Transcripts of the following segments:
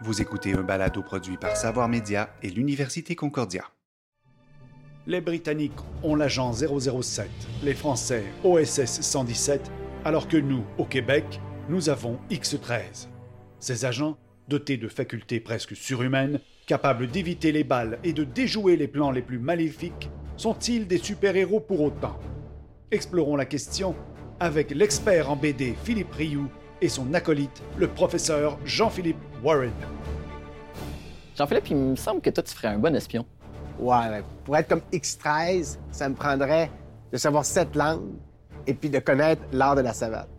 Vous écoutez un balado produit par Savoir Média et l'Université Concordia. Les Britanniques ont l'agent 007, les Français OSS 117, alors que nous, au Québec, nous avons X-13. Ces agents, dotés de facultés presque surhumaines, capables d'éviter les balles et de déjouer les plans les plus maléfiques, sont-ils des super-héros pour autant? Explorons la question avec l'expert en BD Philippe Rioux et son acolyte, le professeur Jean-Philippe Warren. Jean-Philippe, il me semble que toi, tu ferais un bon espion. Ouais, ouais. pour être comme X13, ça me prendrait de savoir sept langues et puis de connaître l'art de la savate.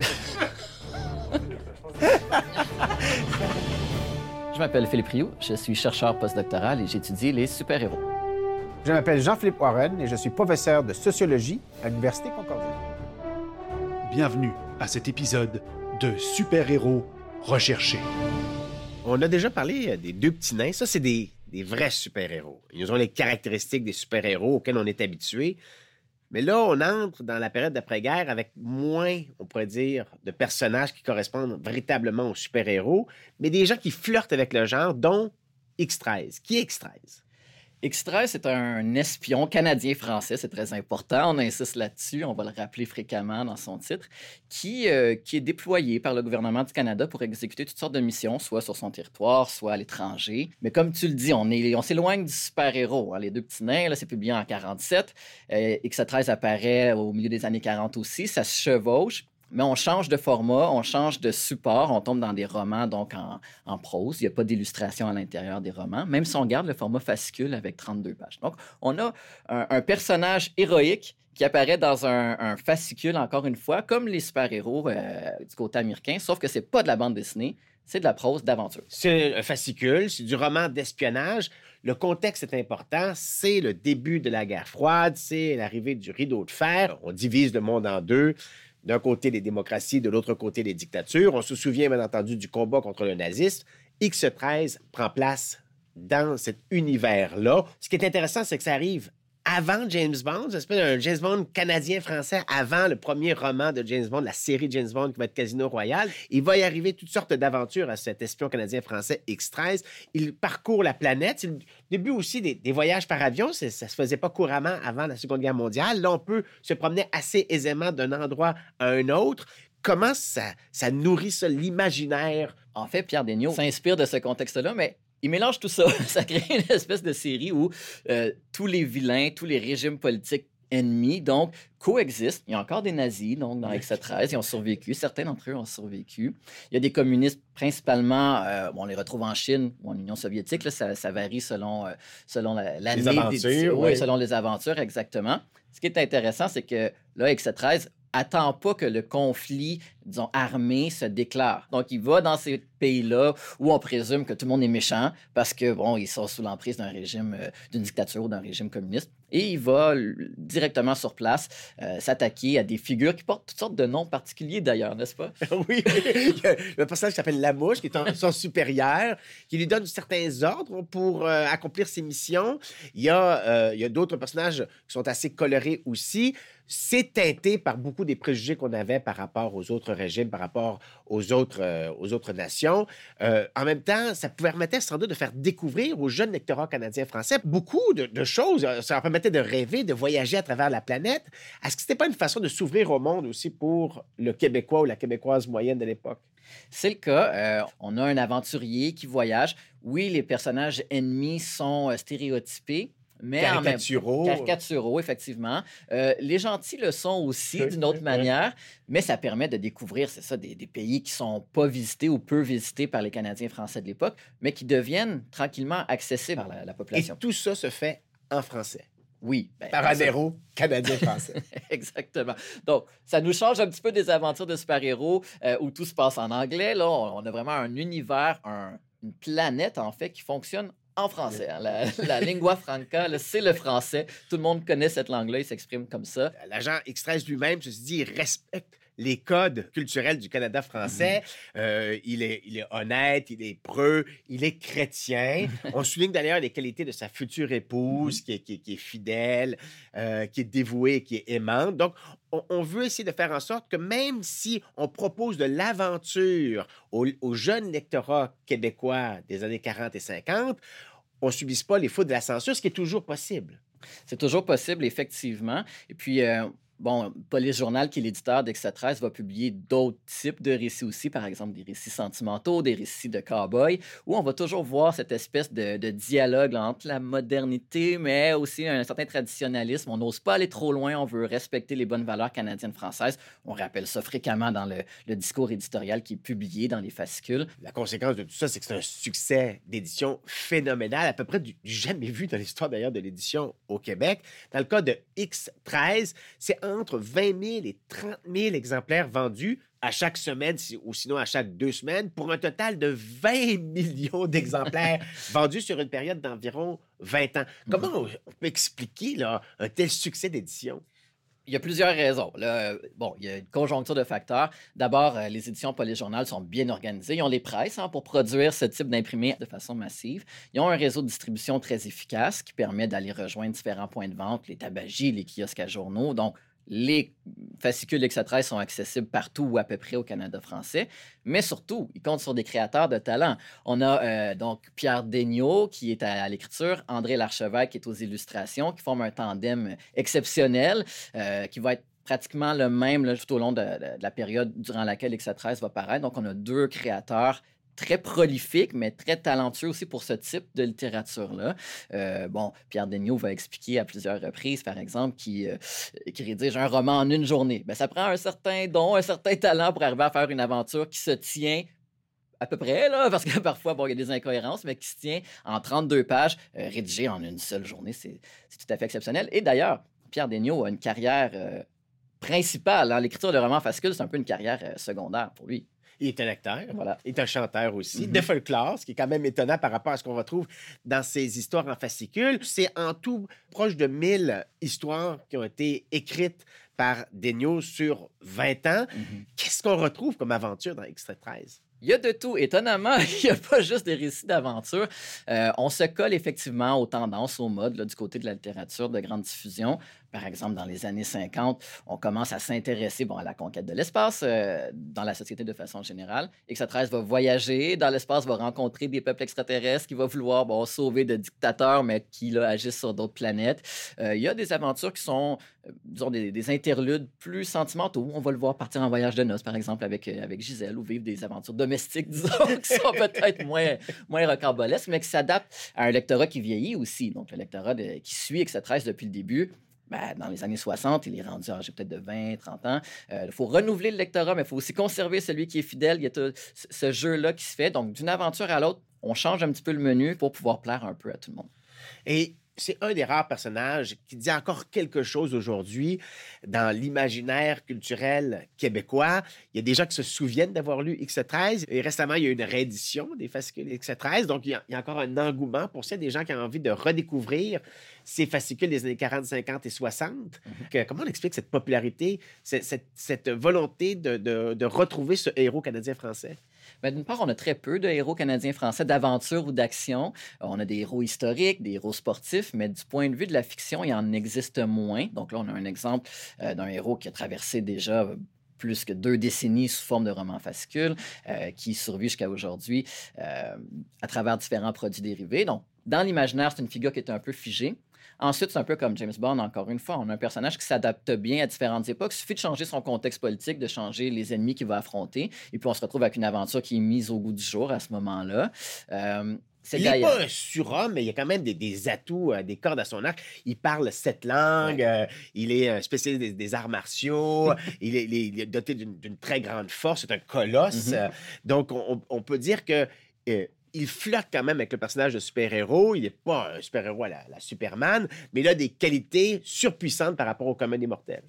Je m'appelle Philippe Rioux, je suis chercheur postdoctoral et j'étudie les super-héros. Je m'appelle Jean-Philippe Warren et je suis professeur de sociologie à l'Université Concordia. Bienvenue à cet épisode de Super-héros recherchés. On a déjà parlé euh, des deux petits nains. Ça, c'est des, des vrais super-héros. Ils ont les caractéristiques des super-héros auxquels on est habitué. Mais là, on entre dans la période d'après-guerre avec moins, on pourrait dire, de personnages qui correspondent véritablement aux super-héros, mais des gens qui flirtent avec le genre, dont X-13. Qui est X-13? X-13, c'est un espion canadien-français, c'est très important, on insiste là-dessus, on va le rappeler fréquemment dans son titre, qui, euh, qui est déployé par le gouvernement du Canada pour exécuter toutes sortes de missions, soit sur son territoire, soit à l'étranger. Mais comme tu le dis, on, est, on s'éloigne du super-héros. hein. Les deux petits nains, là, c'est publié en 47. Euh, X-13 apparaît au milieu des années 40 aussi, ça se chevauche. Mais on change de format, on change de support, on tombe dans des romans donc en, prose. Il n'y a pas d'illustration à l'intérieur des romans, même si on garde le format fascicule avec 32 pages. Donc, on a un, personnage héroïque qui apparaît dans un, un fascicule, encore une fois, comme les super-héros euh, du côté américain, sauf que c'est pas de la bande dessinée, c'est de la prose d'aventure. C'est un fascicule, c'est du roman d'espionnage. Le contexte est important. C'est le début de la guerre froide, c'est l'arrivée du rideau de fer. On divise le monde en deux. D'un côté, les démocraties, de l'autre côté, les dictatures. On se souvient, bien entendu, du combat contre le nazisme. X-13 prend place dans cet univers-là. Ce qui est intéressant, c'est que ça arrive avant James Bond, un James Bond canadien-français avant le premier roman de James Bond, la série James Bond qui va être Casino Royale. Il va y arriver toutes sortes d'aventures à cet espion canadien-français X-13. Il parcourt la planète. Le début aussi des, voyages par avion. Ça se faisait pas couramment avant la Seconde Guerre mondiale. Là, on peut se promener assez aisément d'un endroit à un autre. Comment ça, ça nourrit ça, l'imaginaire? En fait, Pierre Desniaux s'inspire de ce contexte-là, mais il mélange tout ça. Ça crée une espèce de série où euh, tous les vilains, tous les régimes politiques ennemis, donc, coexistent. Il y a encore des nazis, donc, dans X-13, ils ont survécu. Certains d'entre eux ont survécu. Il y a des communistes, principalement, euh, bon, on les retrouve en Chine ou en Union soviétique, là, ça, ça varie selon, euh, selon la- l'année. aventures, d'édition. oui. Oui, selon les aventures, exactement. Ce qui est intéressant, c'est que là, X-13 attend pas que le conflit, armé se déclare. Donc, il va dans ces pays-là où on présume que tout le monde est méchant parce que, bon, ils sont sous l'emprise d'un régime, euh, d'une dictature ou d'un régime communiste. Et il va directement sur place euh, s'attaquer à des figures qui portent toutes sortes de noms particuliers d'ailleurs, n'est-ce pas? oui, le personnage qui s'appelle La Mouche, qui est son supérieur, qui lui donne certains ordres pour euh, accomplir ses missions. Il y a, il y a d'autres personnages qui sont assez colorés aussi. C'est teinté par beaucoup des préjugés qu'on avait par rapport aux autres régimes, par rapport aux autres, euh, aux autres nations. Euh, en même temps, ça permettait sans doute de faire découvrir aux jeunes lecteurs canadiens-français beaucoup de, choses. Ça leur permettait de rêver, de voyager à travers la planète. Est-ce que c'était pas une façon de s'ouvrir au monde aussi pour le Québécois ou la Québécoise moyenne de l'époque? C'est le cas. Euh, on a un aventurier qui voyage. Oui, les personnages ennemis sont euh, stéréotypés. Mais en même Caricaturaux. effectivement. Euh, les gentils le sont aussi d'une autre manière, mais ça permet de découvrir, c'est ça, des, des pays qui sont pas visités ou peu visités par les Canadiens français de l'époque, mais qui deviennent tranquillement accessibles par la, la Et population. tout ça se fait en français. Oui. ben, Par ça- un héros canadien-français. Exactement. Donc, ça nous change un petit peu des aventures de super-héros euh, où tout se passe en anglais. Là, on, on a vraiment un univers, un- une planète, en fait, qui fonctionne en français. hein. La, lingua franca, c'est le français. Tout le monde connaît cette langue-là, il s'exprime comme ça. L'agent X13 lui-même se dit il respecte les codes culturels du Canada français. Euh, il, est, il est honnête, il est preux, il est chrétien. On souligne d'ailleurs les qualités de sa future épouse, qui, est, qui, est- qui est fidèle, euh, qui est dévouée, qui est aimante. Donc, on, on veut essayer de faire en sorte que même si on propose de l'aventure au, au jeune lectorat québécois des années 40 et 50, on ne subisse pas les fautes de la censure, ce qui est toujours possible. C'est toujours possible, effectivement. Et puis, euh, bon, Police Journal, qui est l'éditeur d'Extra 13, va publier d'autres types de récits aussi, par exemple des récits sentimentaux, des récits de cow-boy, où on va toujours voir cette espèce de, dialogue entre la modernité, mais aussi un certain traditionnalisme. On n'ose pas aller trop loin, on veut respecter les bonnes valeurs canadiennes-françaises. On rappelle ça fréquemment dans le, discours éditorial qui est publié dans les fascicules. La conséquence de tout ça, c'est que c'est un succès d'édition phénoménal, à peu près du jamais vu dans l'histoire d'ailleurs de l'édition au Québec. Dans le cas de X13, c'est entre 20 000 et 30 000 exemplaires vendus à chaque semaine ou sinon à chaque deux semaines pour un total de 20 millions d'exemplaires vendus sur une période d'environ 20 ans. Comment on, peut expliquer là, un tel succès d'édition? Il y a plusieurs raisons. Là, bon, il y a une conjoncture de facteurs. D'abord, euh, les éditions Journal sont bien organisées. Ils ont les presses hein, pour produire ce type d'imprimé de façon massive. Ils ont un réseau de distribution très efficace qui permet d'aller rejoindre différents points de vente, les tabagies, les kiosques à journaux. Donc, les fascicules X13 sont accessibles partout ou à peu près au Canada français, mais surtout, ils comptent sur des créateurs de talent. On a euh, donc Pierre Daigneault qui est à, l'écriture, André Larchevêque qui est aux illustrations, qui forment un tandem exceptionnel euh, qui va être pratiquement le même tout au long de la période durant laquelle X13 va paraître. Donc, on a deux créateurs très prolifiques, mais très talentueux aussi pour ce type de littérature-là. Euh, bon, Pierre Daigneault va expliquer à plusieurs reprises, par exemple, qu'il euh, qu'il rédige un roman en une journée. Ben, ça prend un certain don, un certain talent pour arriver à faire une aventure qui se tient à peu près, là, parce que parfois, il y a des incohérences, mais qui se tient en 32 pages, euh, rédigées en une seule journée. C'est tout à fait exceptionnel. Et d'ailleurs, Pierre Daigneault a une carrière euh, principale. hein. L'écriture de romans fascicules, c'est un peu une carrière secondaire pour lui. Il est un acteur. Voilà. Il est un chanteur aussi, Mhm. de folklore, ce qui est quand même étonnant par rapport à ce qu'on retrouve dans ses histoires en fascicules. C'est en tout proche de 1000 histoires qui ont été écrites par Daigneault sur 20 ans. Qu'est-ce qu'on retrouve comme aventure dans Extrait 13? Il y a de tout. Étonnamment, il n'y a pas juste des récits d'aventure. Euh, on se colle effectivement aux tendances, aux modes là, du côté de la littérature de grande diffusion. Par exemple, dans les années 50, on commence à s'intéresser bon, à la conquête de l'espace euh, dans la société de façon générale. X13 va voyager dans l'espace, va rencontrer des peuples extraterrestres qui vont vouloir bon, sauver de dictateurs, mais qui là, agissent sur d'autres planètes. Euh, il y a des aventures qui sont, euh, disons, des, des interludes plus sentimentaux. On va le voir partir en voyage de noces, par exemple, avec, avec Gisèle, ou vivre des aventures domestiques, disons, qui sont peut-être moins, moins rocambolesques, mais qui s'adaptent à un lectorat qui vieillit aussi. Donc, le lectorat qui suit X13 depuis le début. Ben, dans les années 60, il est rendu âgé peut-être de 20, 30 ans. Euh, Il faut renouveler le lectorat, mais il faut aussi conserver celui qui est fidèle. Il y a tout ce jeu-là qui se fait. Donc, d'une aventure à l'autre, on change un petit peu le menu pour pouvoir plaire un peu à tout le monde. Et c'est un des rares personnages qui dit encore quelque chose aujourd'hui dans l'imaginaire culturel québécois. Il y a des gens qui se souviennent d'avoir lu X13 et récemment, il y a eu une réédition des fascicules X13. Donc, il y, a, il y a encore un engouement pour ça. Des gens qui ont envie de redécouvrir ces fascicules des années 40, 50 et 60. Que- comment on explique cette popularité, cette, cette- cette volonté de, de- de retrouver ce héros canadien-français? Ben, D'une part, on a très peu de héros canadiens-français d'aventure ou d'action. Euh, On a des héros historiques, des héros sportifs, mais du point de vue de la fiction, il en existe moins. Donc là, on a un exemple euh, d'un héros qui a traversé déjà euh, plus que deux décennies sous forme de roman fascicule, qui survit jusqu'à aujourd'hui à travers différents produits dérivés. Donc, dans l'imaginaire, c'est une figure qui est un peu figée. Ensuite, c'est un peu comme James Bond, encore une fois. On a un personnage qui s'adapte bien à différentes époques. Il suffit de changer son contexte politique, de changer les ennemis qu'il va affronter. Et puis, on se retrouve avec une aventure qui est mise au goût du jour à ce moment-là. Euh, Il n'est pas un surhomme, mais il y a quand même des, des atouts, euh, des cordes à son arc. Il parle sept langues, euh, il est un spécialiste des, des arts martiaux, il, est, il doté d'une très grande force, c'est un colosse. Mhm. euh, donc, on, on peut dire que il flotte quand même avec le personnage de super-héros. Il n'est pas un super-héros à la, la Superman, mais il a des qualités surpuissantes par rapport au commun des mortels.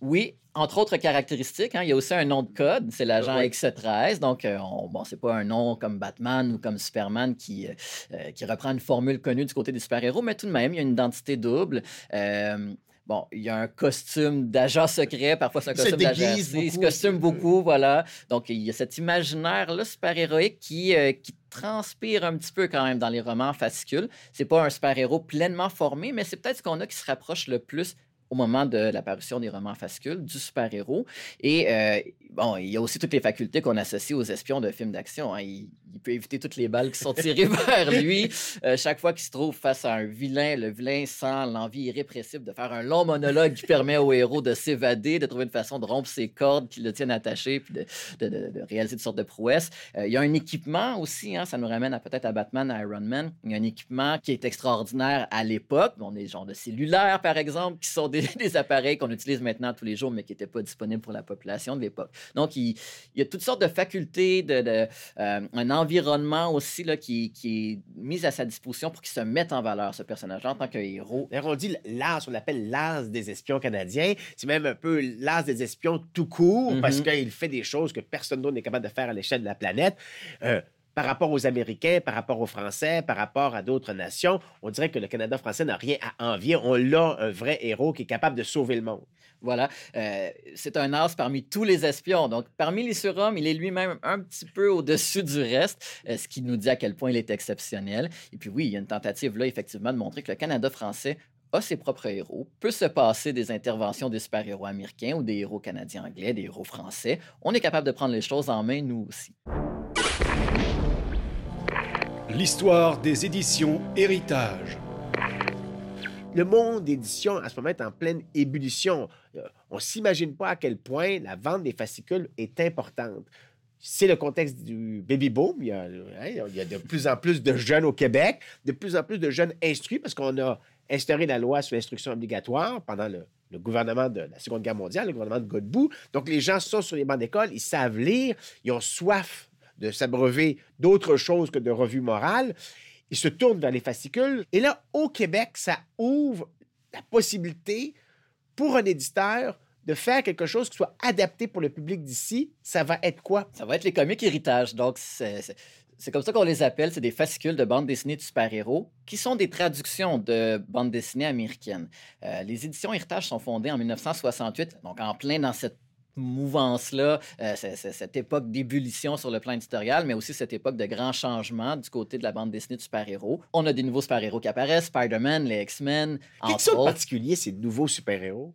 Oui, entre autres caractéristiques, hein, il y a aussi un nom de code, c'est l'agent Oui. X13. Donc, euh, on, bon, c'est pas un nom comme Batman ou comme Superman qui, euh, euh, qui reprend une formule connue du côté des super-héros, mais tout de même, il y a une identité double. Euh, bon, il y a un costume d'agent secret, parfois c'est un costume d'agent Il se costume beaucoup, voilà. Donc, il y a cet imaginaire-là super-héroïque qui, euh, qui transpire un petit peu quand même dans les romans fascicules. C'est pas un super-héros pleinement formé, mais c'est peut-être ce qu'on a qui se rapproche le plus au moment de l'apparition des romans fascicules, du super-héros. Et euh, bon, il y a aussi toutes les facultés qu'on associe aux espions de films d'action. hein. Il, peut éviter toutes les balles qui sont tirées vers lui. Euh, chaque fois qu'il se trouve face à un vilain, le vilain sent l'envie irrépressible de faire un long monologue qui permet au héros de s'évader, de trouver une façon de rompre ses cordes qui le tiennent attaché, puis de, réaliser toutes sortes de prouesses. Euh, il y a un équipement aussi, hein, ça nous ramène à peut-être à Batman, à Iron Man. Il y a un équipement qui est extraordinaire à l'époque. On est genre de cellulaires, par exemple, qui sont des, des appareils qu'on utilise maintenant tous les jours, mais qui n'étaient pas disponibles pour la population de l'époque. Donc, il, il y a toutes sortes de facultés, de, de, euh, un environnement aussi là, qui, qui est mis à sa disposition pour qu'il se mette en valeur, ce personnage-là, en tant que héros. D'ailleurs, on dit l'as, on l'appelle l'as des espions canadiens. C'est même un peu l'as des espions tout court Mhm. parce qu'il fait des choses que personne d'autre n'est capable de faire à l'échelle de la planète. Euh, par rapport aux Américains, par rapport aux Français, par rapport à d'autres nations, on dirait que le Canada français n'a rien à envier. On l'a un vrai héros qui est capable de sauver le monde. Voilà. Euh, c'est un as parmi tous les espions. Donc, parmi les surhommes, il est lui-même un petit peu au-dessus du reste, euh, ce qui nous dit à quel point il est exceptionnel. Et puis oui, il y a une tentative là, effectivement, de montrer que le Canada français a ses propres héros, peut se passer des interventions des super-héros américains ou des héros canadiens anglais, des héros français. On est capable de prendre les choses en main, nous aussi. L'histoire des éditions Héritage. Le monde d'édition, à ce moment, est en pleine ébullition. Euh, On ne s'imagine pas à quel point la vente des fascicules est importante. C'est le contexte du baby boom. Il y, a, hein, il y a de plus en plus de jeunes au Québec, de plus en plus de jeunes instruits parce qu'on a instauré la loi sur l'instruction obligatoire pendant le gouvernement de la Seconde Guerre mondiale, le gouvernement de Godbout. Donc, les gens sont sur les bancs d'école, ils savent lire, ils ont soif de s'abreuver d'autre chose que de revues morales. Ils se tournent vers les fascicules. Et là, au Québec, ça ouvre la possibilité pour un éditeur de faire quelque chose qui soit adapté pour le public d'ici. Ça va être quoi? Ça va être les comics héritage. Donc, c'est comme ça qu'on les appelle. C'est des fascicules de bandes dessinées de super-héros qui sont des traductions de bandes dessinées américaines. Euh, les éditions héritage sont fondées en 1968, donc en plein dans cette mouvance-là, euh, cette époque d'ébullition sur le plan éditorial, mais aussi cette époque de grands changements du côté de la bande dessinée de super-héros. On a des nouveaux super-héros qui apparaissent, Spider-Man, les X-Men, Qu'est-ce autres. particulier, ces nouveaux super-héros?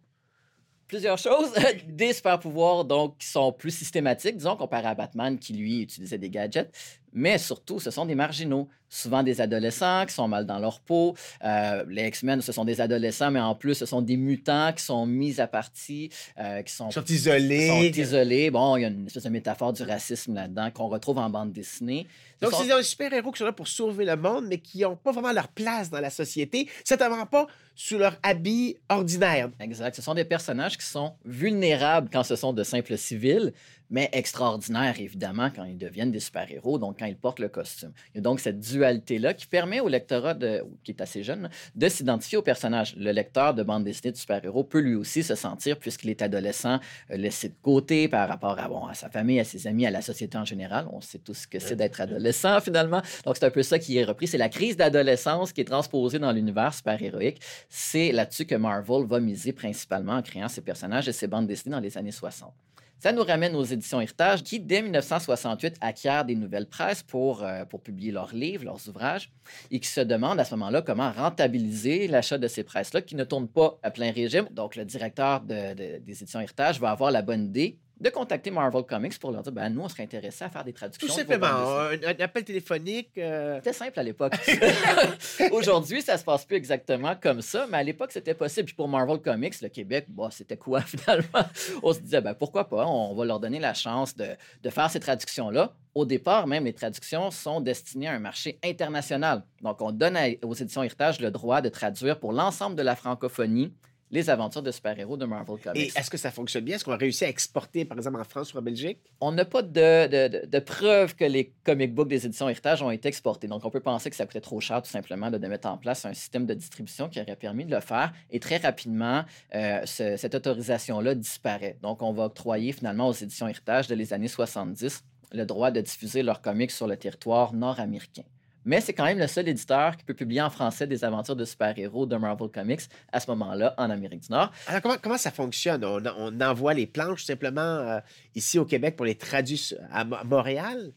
Plusieurs choses. des super-pouvoirs donc, qui sont plus systématiques, disons, comparé à Batman qui, lui, utilisait des gadgets. Mais surtout, ce sont des marginaux. Souvent des adolescents qui sont mal dans leur peau. Euh, les X-Men, ce sont des adolescents, mais en plus, ce sont des mutants qui sont mis à partie, euh, qui sont, sont sont isolés. isolés. Bon, il y a une espèce de métaphore du racisme là-dedans qu'on retrouve en bande dessinée. Ce Donc, sont- c'est des super-héros qui sont là pour sauver le monde, mais qui n'ont pas vraiment leur place dans la société, certainement pas sous leur habit ordinaire. Exact. Ce sont des personnages qui sont vulnérables quand ce sont de simples civils, mais extraordinaires, évidemment, quand ils deviennent des super-héros, donc quand ils portent le costume. Il y a donc cette dualité-là qui permet au lectorat, de, qui est assez jeune, de s'identifier au personnage. Le lecteur de bande dessinée de super-héros peut lui aussi se sentir, puisqu'il est adolescent, euh, laissé de côté par rapport à, bon, à sa famille, à ses amis, à la société en général. On sait tous ce que c'est d'être adolescent, finalement. Donc, c'est un peu ça qui est repris. C'est la crise d'adolescence qui est transposée dans l'univers super-héroïque. C'est là-dessus que Marvel va miser principalement en créant ses personnages et ses bandes dessinées dans les années 60. Ça nous ramène aux éditions Héritage qui, dès 1968, acquièrent des nouvelles presses pour, euh, pour publier leurs livres, leurs ouvrages, et qui se demandent à ce moment-là comment rentabiliser l'achat de ces presses-là qui ne tournent pas à plein régime. Donc, le directeur de- de- des éditions Héritage va avoir la bonne idée de contacter Marvel Comics pour leur dire ben, nous, on serait intéressés à faire des traductions. Tout simplement, un, un appel téléphonique. euh, C'était simple à l'époque. Aujourd'hui, ça se passe plus exactement comme ça, mais à l'époque, c'était possible. Puis pour Marvel Comics, le Québec, bah, c'était quoi finalement? On se disait, ben, pourquoi pas? On va leur donner la chance de, de faire ces traductions-là. Au départ, même, les traductions sont destinées à un marché international. Donc, on donne à- aux éditions Héritage le droit de traduire pour l'ensemble de la francophonie les aventures de super-héros de Marvel Et Comics. est-ce que ça fonctionne bien? Est-ce qu'on a réussi à exporter, par exemple, en France ou en Belgique? On n'a pas de, de, de- de preuve que les comic books des éditions Héritage ont été exportés. Donc, on peut penser que ça coûtait trop cher, tout simplement, de, de mettre en place un système de distribution qui aurait permis de le faire. Et très rapidement, euh, ce- cette autorisation-là disparaît. Donc, on va octroyer finalement aux éditions Héritage de les années 70 le droit de diffuser leurs comics sur le territoire nord-américain. Mais c'est quand même le seul éditeur qui peut publier en français des aventures de super-héros de Marvel Comics à ce moment-là en Amérique du Nord. Alors, comment, ça fonctionne? On, envoie les planches simplement euh, ici au Québec pour les traduire à Montréal?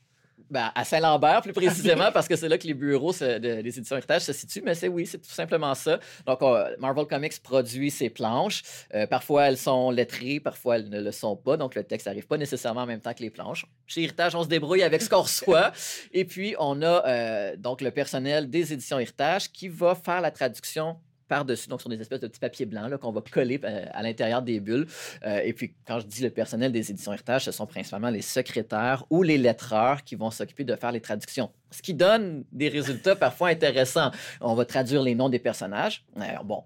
Ben, à Saint-Lambert, plus précisément, parce que c'est là que les bureaux de, des éditions Héritage se situent. Mais c'est oui, c'est tout simplement ça. Donc, Marvel Comics produit ses planches. Euh, parfois, elles sont lettrées, parfois, elles ne le sont pas. Donc, le texte n'arrive pas nécessairement en même temps que les planches. Chez Héritage, on se débrouille avec ce qu'on reçoit. Et puis, on a euh, donc le personnel des éditions Héritage qui va faire la traduction par-dessus, donc sur des espèces de petits papiers blancs qu'on va coller euh, à l'intérieur des bulles. Euh, et puis, quand je dis le personnel des éditions Héritage, ce sont principalement les secrétaires ou les lettreurs qui vont s'occuper de faire les traductions. Ce qui donne des résultats parfois intéressants. On va traduire les noms des personnages. Bon,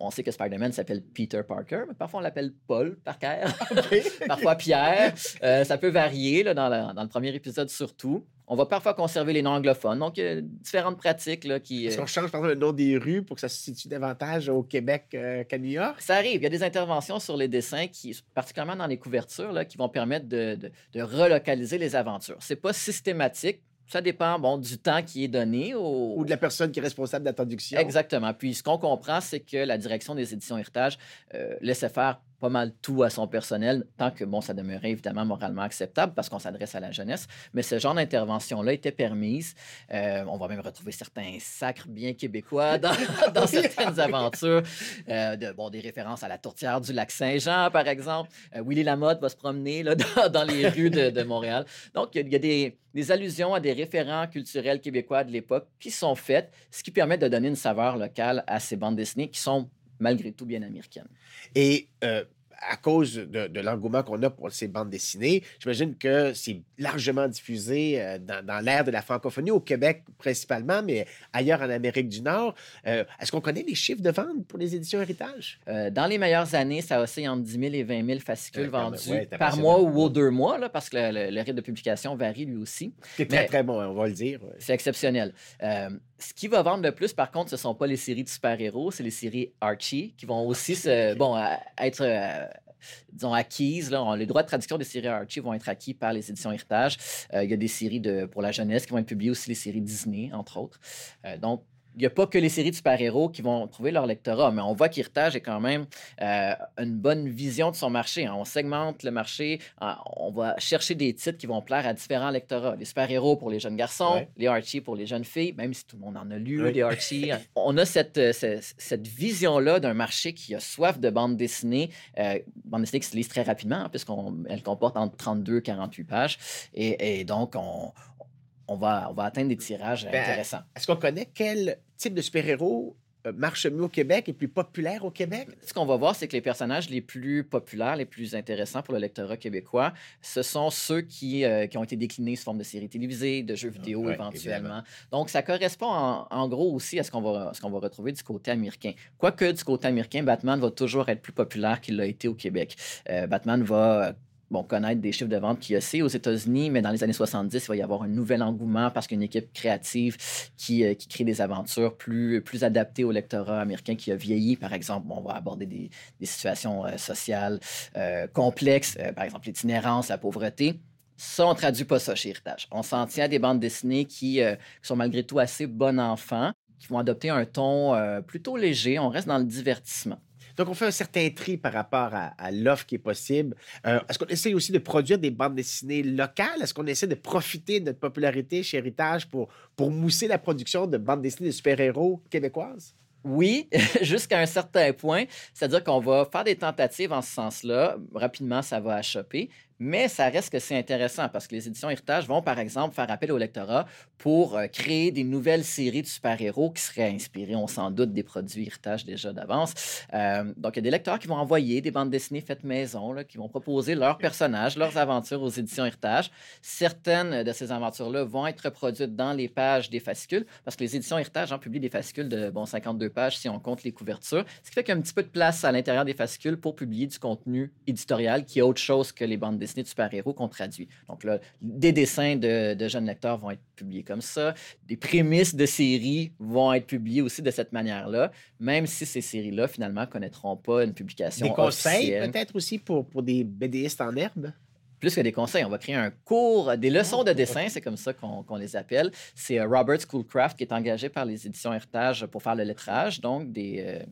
on sait que Spider-Man s'appelle Peter Parker, mais parfois on l'appelle Paul Parker, parfois Pierre. ça peut varier là, dans, dans, le premier épisode surtout. On va parfois conserver les noms anglophones. Donc, il y a différentes pratiques là, qui. Est-ce qu'on change par exemple le nom des rues pour que ça se situe davantage au Québec euh, qu'à New York? Ça arrive. Il y a des interventions sur les dessins, qui, particulièrement dans les couvertures, là, qui vont permettre de, de relocaliser les aventures. C'est pas systématique. Ça dépend bon, du temps qui est donné. Ou de la personne qui est responsable de la traduction. Exactement. Puis ce qu'on comprend, c'est que la direction des éditions Héritage euh, laissait faire pas mal tout à son personnel, tant que, bon, ça demeurait évidemment moralement acceptable parce qu'on s'adresse à la jeunesse. Mais ce genre d'intervention-là était permise. Euh, on va même retrouver certains sacres bien québécois dans, certaines aventures. Euh, de, bon, des références à la tourtière du lac Saint-Jean, par exemple. Euh, Willy Lamotte va se promener là, dans, les rues de, Montréal. Donc, il y a, des, des, allusions à des référents culturels québécois de l'époque qui sont faites, ce qui permet de donner une saveur locale à ces bandes dessinées qui sont malgré tout bien américaines. Et euh, à cause de, l'engouement qu'on a pour ces bandes dessinées, j'imagine que c'est largement diffusé euh, dans, l'ère de la francophonie, au Québec principalement, mais ailleurs en Amérique du Nord. Euh, est-ce qu'on connaît les chiffres de vente pour les éditions Héritage? Euh, dans les meilleures années, ça oscille entre 10 000 et 20 000 fascicules vendus par mois ou aux deux mois, là, parce que le, rythme de publication varie lui aussi. C'est très, très bon, on va le dire. C'est exceptionnel. ce qui va vendre le plus, par contre, ce ne sont pas les séries de super-héros, c'est les séries Archie, qui vont aussi se, bon, être disons, acquises. Là, les droits de traduction des séries Archie vont être acquis par les éditions Héritage. Euh, il y a des séries de, pour la jeunesse qui vont être publiées aussi, les séries Disney, entre autres. Euh, donc, il n'y a pas que les séries de super-héros qui vont trouver leur lectorat, mais on voit qu'Héritage est quand même euh, une bonne vision de son marché. Hein. On segmente le marché, on va chercher des titres qui vont plaire à différents lectorats. Les super-héros pour les jeunes garçons, les Archie pour les jeunes filles, même si tout le monde en a lu, les Archie. on a cette, euh, cette, vision-là d'un marché qui a soif de bandes dessinées, euh, bandes dessinées qui se lisent très rapidement, hein, puisqu'elles comportent entre 32 et 48 pages. Et, et donc, on, on va, on va atteindre des tirages ben, intéressants. Est-ce qu'on connaît quel type de super-héros euh, marche mieux au Québec et plus populaire au Québec? Ce qu'on va voir, c'est que les personnages les plus populaires, les plus intéressants pour le lectorat québécois, ce sont ceux qui, euh, qui ont été déclinés sous forme de séries télévisées, de jeux vidéo éventuellement. Donc, ça correspond en, gros aussi à ce qu'on va, ce qu'on va retrouver du côté américain. Quoique du côté américain, Batman va toujours être plus populaire qu'il l'a été au Québec. Euh, Batman va bon, connaître des chiffres de vente qui aussi aux États-Unis, mais dans les années 70, il va y avoir un nouvel engouement parce qu'une équipe créative qui, euh, qui, crée des aventures plus, plus adaptées au lectorat américain qui a vieilli. Par exemple, on va aborder des, situations euh, sociales euh, complexes, par exemple l'itinérance, la pauvreté. Ça, on traduit pas ça chez Héritage. On s'en tient à des bandes dessinées qui, qui, sont malgré tout assez bon enfant, qui vont adopter un ton plutôt léger. On reste dans le divertissement. Donc, on fait un certain tri par rapport à, l'offre qui est possible. Euh, est-ce qu'on essaie aussi de produire des bandes dessinées locales? Est-ce qu'on essaie de profiter de notre popularité chez Héritage pour, pour mousser la production de bandes dessinées de super-héros québécoises? Oui, jusqu'à un certain point. C'est-à-dire qu'on va faire des tentatives en ce sens-là. Rapidement, ça va achoper. Mais ça reste que c'est intéressant parce que les éditions Héritage vont, par exemple, faire appel au lectorat pour euh, créer des nouvelles séries de super-héros qui seraient inspirées, on s'en doute, des produits Héritage déjà d'avance. Euh, donc, il y a des lecteurs qui vont envoyer des bandes dessinées faites maison, qui vont proposer leurs personnages, leurs aventures aux éditions Héritage. Certaines de ces aventures-là vont être reproduites dans les pages des fascicules parce que les éditions Héritage en publient des fascicules de bon, 52 pages si on compte les couvertures, ce qui fait qu'il y a un petit peu de place à l'intérieur des fascicules pour publier du contenu éditorial qui est autre chose que les bandes dessinées de super-héros qu'on traduit. Donc là, des dessins de, jeunes lecteurs vont être publiés comme ça. Des prémices de séries vont être publiées aussi de cette manière-là, même si ces séries-là, finalement, connaîtront pas une publication Des conseils peut-être aussi pour, pour des BDistes en herbe? plus que des conseils, on va créer un cours, des leçons de dessin, c'est comme ça qu'on les appelle. C'est euh, Robert Schoolcraft qui est engagé par les éditions Héritage pour faire le lettrage, donc des, euh,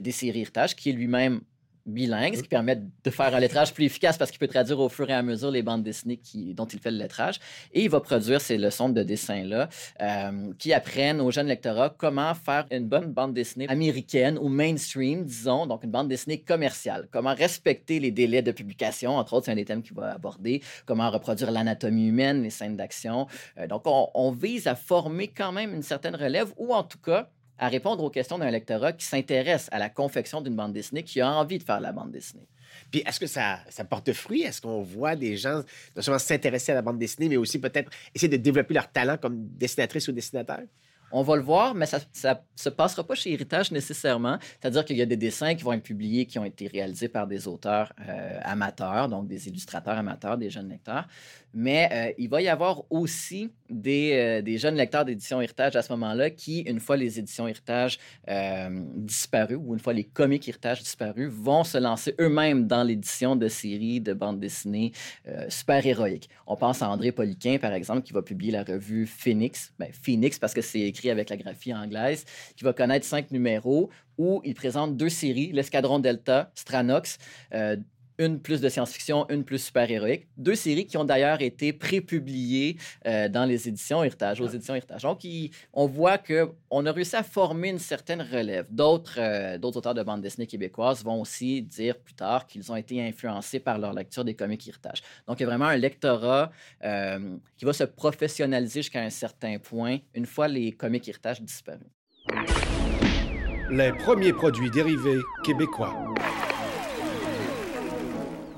des séries Héritage, qui est lui-même bilingue, ce qui permet de faire un lettrage plus efficace parce qu'il peut traduire au fur et à mesure les bandes dessinées qui, dont il fait le lettrage. Et il va produire ces leçons de dessin-là euh, qui apprennent aux jeunes lecteurs comment faire une bonne bande dessinée américaine ou mainstream, disons, donc une bande dessinée commerciale. Comment respecter les délais de publication, entre autres, c'est un des thèmes qu'il va aborder. Comment reproduire l'anatomie humaine, les scènes d'action. Euh, donc, on, on vise à former quand même une certaine relève ou en tout cas à répondre aux questions d'un lectorat qui s'intéresse à la confection d'une bande dessinée, qui a envie de faire la bande dessinée. Puis est-ce que ça, ça porte fruit? Est-ce qu'on voit des gens non seulement s'intéresser à la bande dessinée, mais aussi peut-être essayer de développer leur talent comme dessinatrice ou dessinateur? On va le voir, mais ça ne se passera pas chez Héritage nécessairement. C'est-à-dire qu'il y a des dessins qui vont être publiés, qui ont été réalisés par des auteurs euh, amateurs, donc des illustrateurs amateurs, des jeunes lecteurs. Mais euh, il va y avoir aussi des, euh, des jeunes lecteurs d'édition Héritage à ce moment-là qui, une fois les éditions Héritage euh, disparues ou une fois les comics Héritage disparus, vont se lancer eux-mêmes dans l'édition de séries de bandes dessinées super-héroïques. On pense à André Poliquin, par exemple, qui va publier la revue Phoenix. Ben, Phoenix, parce que c'est écrit avec la graphie anglaise, qui va connaître cinq numéros où il présente deux séries, l'Escadron Delta, Stranox, une plus de science-fiction, une plus super-héroïque. Deux séries qui ont d'ailleurs été prépubliées euh, dans les éditions Héritage, aux éditions Héritage. Donc, on voit qu'on a réussi à former une certaine relève. D'autres euh, d'autres auteurs de bande dessinée québécoises vont aussi dire plus tard qu'ils ont été influencés par leur lecture des comics Héritage. Donc, il y a vraiment un lectorat euh, qui va se professionnaliser jusqu'à un certain point une fois les comics Héritage disparus. Les premiers produits dérivés québécois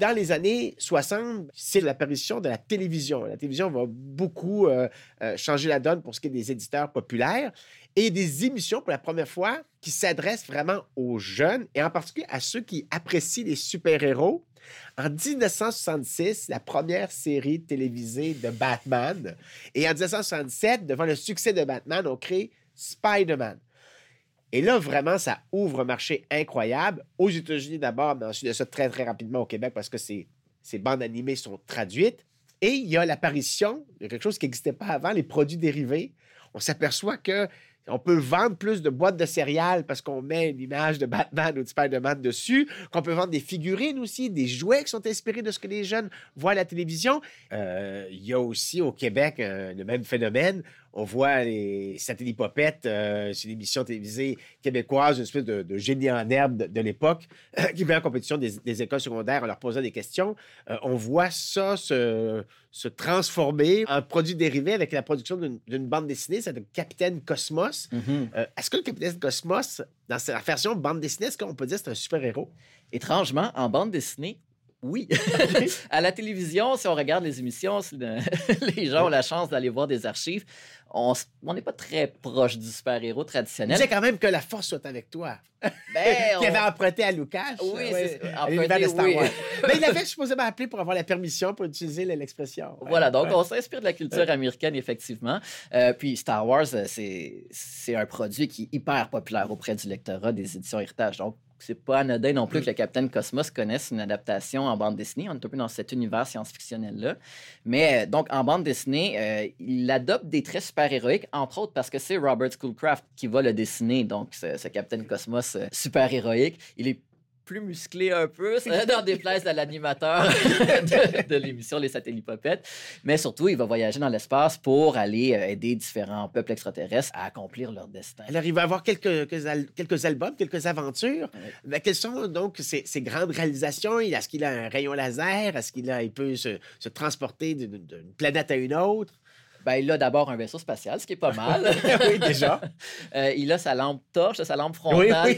dans les années 60, c'est l'apparition de la télévision. La télévision va beaucoup euh, euh, changer la donne pour ce qui est des éditeurs populaires et des émissions pour la première fois qui s'adressent vraiment aux jeunes et en particulier à ceux qui apprécient les super-héros. En 1966, la première série télévisée de Batman. Et en 1967, devant le succès de Batman, on crée Spider-Man. Et là, vraiment, ça ouvre un marché incroyable. Aux États-Unis d'abord, mais ensuite de ça très, très rapidement au Québec parce que ces, ces bandes animées sont traduites. Et il y a l'apparition de quelque chose qui n'existait pas avant, les produits dérivés. On s'aperçoit que on peut vendre plus de boîtes de céréales parce qu'on met une image de Batman ou de Spider-Man dessus, qu'on peut vendre des figurines aussi, des jouets qui sont inspirés de ce que les jeunes voient à la télévision. Euh, il y a aussi au Québec euh, le même phénomène on voit les satellites euh, c'est une émission télévisée québécoise, une espèce de, génie en herbe de, l'époque, qui met en compétition des, écoles secondaires en leur posant des questions. Euh, on voit ça se, transformer en produit dérivé avec la production d'une bande dessinée, c'est le Capitaine Cosmos. Mm-hmm. Euh, est-ce que le Capitaine Cosmos, dans sa version bande dessinée, est-ce qu'on peut dire que c'est un super-héros? Étrangement, en bande dessinée, oui. à la télévision, si on regarde les émissions, si les gens ont la chance d'aller voir des archives, on n'est pas très proche du super-héros traditionnel. C'est quand même que la force soit avec toi. Ben, Qui avait emprunté à Lucas. Oui, c'est l'univers de Star Wars. Mais il avait supposément appelé pour avoir la permission pour utiliser l'expression. Voilà, donc on s'inspire de la culture américaine, effectivement. Euh, puis Star Wars, euh, c'est un produit qui est hyper populaire auprès du lectorat des éditions Héritage. Donc, c'est pas anodin non plus que le Capitaine Cosmos connaisse une adaptation en bande dessinée. On est un peu dans cet univers science-fictionnel-là. Mais euh, donc, en bande dessinée, euh, il adopte des traits super-héroïques, entre autres parce que c'est Robert Schoolcraft qui va le dessiner, donc ce, ce Capitaine Cosmos euh, super-héroïque. Il est plus musclé un peu, ça, dans des places à l'animateur de, l'émission Les Satellites Popettes. Mais surtout, il va voyager dans l'espace pour aller euh, aider différents peuples extraterrestres à accomplir leur destin. Alors, il va avoir quelques, quelques, albums, quelques aventures. Mais quelles sont donc ces, grandes réalisations? Est-ce qu'il a un rayon laser? Est-ce qu'il il peut se, se transporter d'une planète à une autre? Ben, il a d'abord un vaisseau spatial, ce qui est pas mal. oui, déjà. Euh, il a sa lampe torche, sa lampe frontale,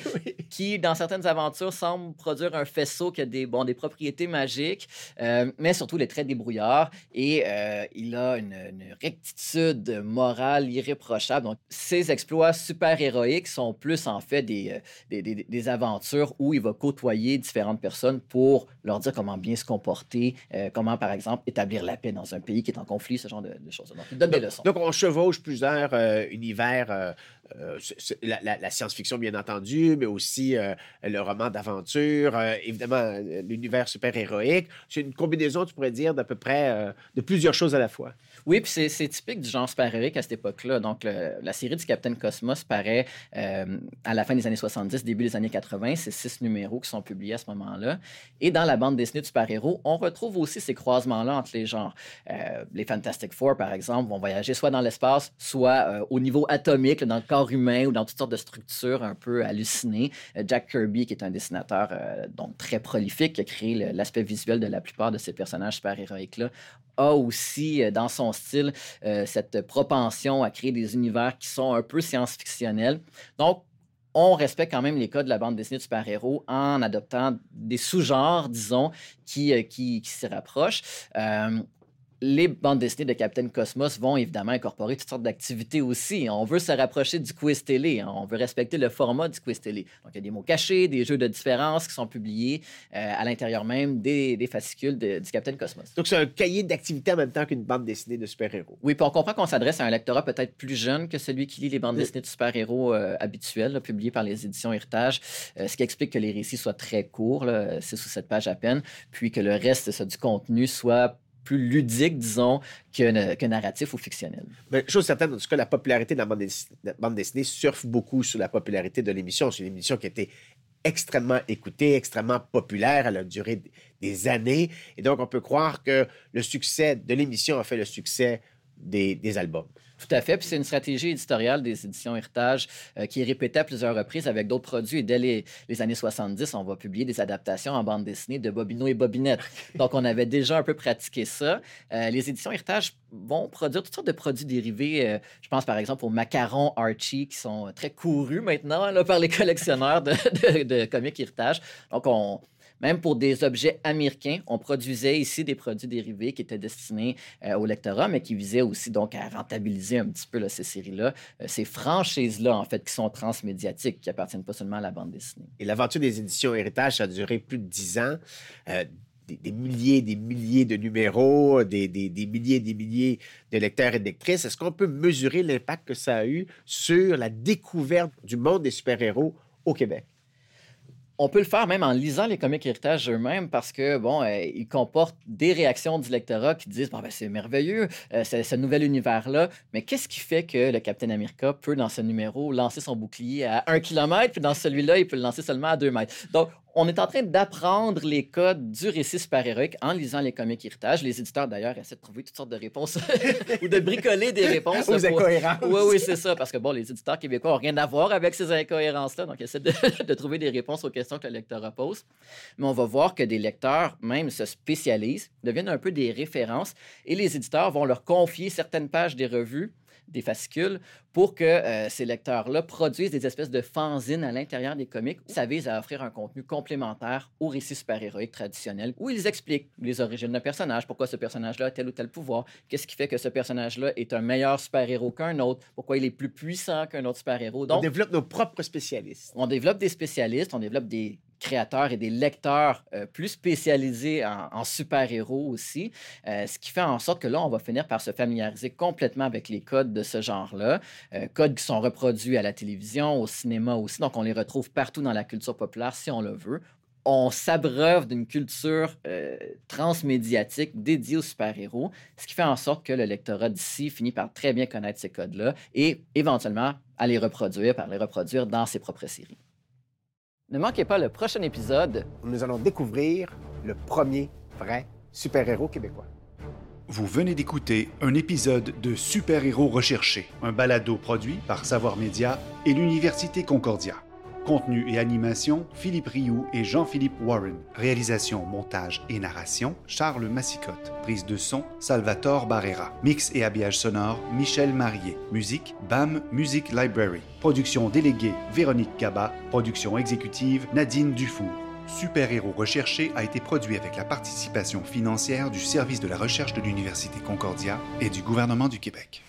qui, dans certaines aventures, semble produire un faisceau qui a des, bon, des propriétés magiques, euh, mais surtout les traits débrouillards. Et euh, il a une, rectitude morale irréprochable. Donc, ses exploits super-héroïques sont plus, en fait, des, des, des, aventures où il va côtoyer différentes personnes pour leur dire comment bien se comporter, comment, par exemple, établir la paix dans un pays qui est en conflit, ce genre de, choses. Donc, donc, on chevauche plusieurs euh, univers, euh, euh, la, science-fiction, bien entendu, mais aussi le roman d'aventure, évidemment l'univers super-héroïque. C'est une combinaison, tu pourrais dire, d'à peu près de plusieurs choses à la fois. Oui, puis c'est- typique du genre super-héroïque à cette époque-là. Donc, la série du Captain Cosmos paraît euh, à la fin des années 70, début des années 80. C'est six numéros qui sont publiés à ce moment-là. Et dans la bande dessinée de super-héros, on retrouve aussi ces croisements-là entre les genres. Euh, les Fantastic Four, par exemple, vont voyager soit dans l'espace, soit euh, au niveau atomique, dans le corps humain ou dans toutes sortes de structures un peu hallucinées. Jack Kirby, qui est un dessinateur donc très prolifique, qui a créé l'aspect visuel de la plupart de ces personnages super-héroïques-là, a aussi dans son style euh, cette propension à créer des univers qui sont un peu science-fictionnels. Donc, on respecte quand même les codes de la bande dessinée de super-héros en adoptant des sous-genres, disons, qui, euh, qui, qui s'y rapprochent. Euh, les bandes dessinées de Captain Cosmos vont évidemment incorporer toutes sortes d'activités aussi. On veut se rapprocher du quiz télé. hein. On veut respecter le format du quiz télé. Donc, il y a des mots cachés, des jeux de différence qui sont publiés euh, à l'intérieur même des, des fascicules de- du Captain Cosmos. Donc, c'est un cahier d'activité en même temps qu'une bande dessinée de super-héros. Oui, puis on comprend qu'on s'adresse à un lectorat peut-être plus jeune que celui qui lit les bandes dessinées de super-héros euh, habituelles, là, publiées par les éditions Héritage, euh, ce qui explique que les récits soient très courts, 6 ou 7 pages à peine, puis que le reste ça, du contenu soit plus ludique, disons, que, narratif ou fictionnel. Mais chose certaine, en tout cas, la popularité de la bande dessinée, surfe beaucoup sur la popularité de l'émission. C'est une émission qui a été extrêmement écoutée, extrêmement populaire. Elle a duré des années. Et donc, on peut croire que le succès de l'émission a fait le succès des, des albums. Tout à fait. Puis c'est une stratégie éditoriale des éditions Héritage euh, qui est répétée à plusieurs reprises avec d'autres produits. Et dès les, les années 70, on va publier des adaptations en bande dessinée de Bobino et Bobinette. Donc, on avait déjà un peu pratiqué ça. Euh, les éditions Héritage vont produire toutes sortes de produits dérivés. Euh, je pense par exemple aux macarons Archie qui sont très courus maintenant là, par les collectionneurs de, de, de comics Héritage. Donc, on, même pour des objets américains, on produisait ici des produits dérivés qui étaient destinés euh, au lectorat, mais qui visaient aussi donc à rentabiliser un petit peu ces séries-là, euh, ces franchises-là, en fait, qui sont transmédiatiques, qui appartiennent pas seulement à la bande dessinée. Et l'aventure des éditions Héritage, a duré plus de dix ans. Euh, des, des milliers, des milliers de numéros, des, des, des milliers, des milliers de lecteurs et de lectrices. Est-ce qu'on peut mesurer l'impact que ça a eu sur la découverte du monde des super-héros au Québec? On peut le faire même en lisant les comics héritage eux-mêmes parce que, bon, euh, ils comportent des réactions du lectorat qui disent bon, ben, c'est merveilleux, euh, ce nouvel univers-là, mais qu'est-ce qui fait que le Captain America peut, dans ce numéro, lancer son bouclier à un kilomètre, puis dans celui-là, il peut le lancer seulement à deux mètres? On est en train d'apprendre les codes du récit super-héroïque en lisant les comics héritage. Les éditeurs, d'ailleurs, essaient de trouver toutes sortes de réponses ou de bricoler des réponses. Aux pour- incohérences. oui, oui, c'est ça. Parce que, bon, les éditeurs québécois n'ont rien à voir avec ces incohérences-là. Donc, ils essaient de, de trouver des réponses aux questions que le lecteur pose. Mais on va voir que des lecteurs, même, se spécialisent, deviennent un peu des références et les éditeurs vont leur confier certaines pages des revues des fascicules pour que euh, ces lecteurs-là produisent des espèces de fanzines à l'intérieur des comics. Ça vise à offrir un contenu complémentaire au récit super-héroïque traditionnel où ils expliquent les origines d'un personnage, pourquoi ce personnage-là a tel ou tel pouvoir, qu'est-ce qui fait que ce personnage-là est un meilleur super-héros qu'un autre, pourquoi il est plus puissant qu'un autre super-héros. On développe nos propres spécialistes. on développe des spécialistes, on développe des créateurs et des lecteurs euh, plus spécialisés en, super-héros aussi, euh, ce qui fait en sorte que là, on va finir par se familiariser complètement avec les codes de ce genre-là, euh, codes qui sont reproduits à la télévision, au cinéma aussi, donc on les retrouve partout dans la culture populaire si on le veut. On s'abreuve d'une culture transmédiatique dédiée aux super-héros, ce qui fait en sorte que le lectorat d'ici finit par très bien connaître ces codes-là et éventuellement à les reproduire, par les reproduire dans ses propres séries. Ne manquez pas le prochain épisode. où nous allons découvrir le premier vrai super-héros québécois. Vous venez d'écouter un épisode de Super-héros recherchés, un balado produit par Savoir Média et l'Université Concordia. Contenu et animation, Philippe Rioux et Jean-Philippe Warren. Réalisation, montage et narration, Charles Massicotte. Prise de son, Salvatore Barrera. Mix et habillage sonore, Michel Marié. Musique, BAM Music Library. Production déléguée, Véronique Gaba. Production exécutive, Nadine Dufour. Super-héros recherché a été produit avec la participation financière du Service de la recherche de l'Université Concordia et du gouvernement du Québec.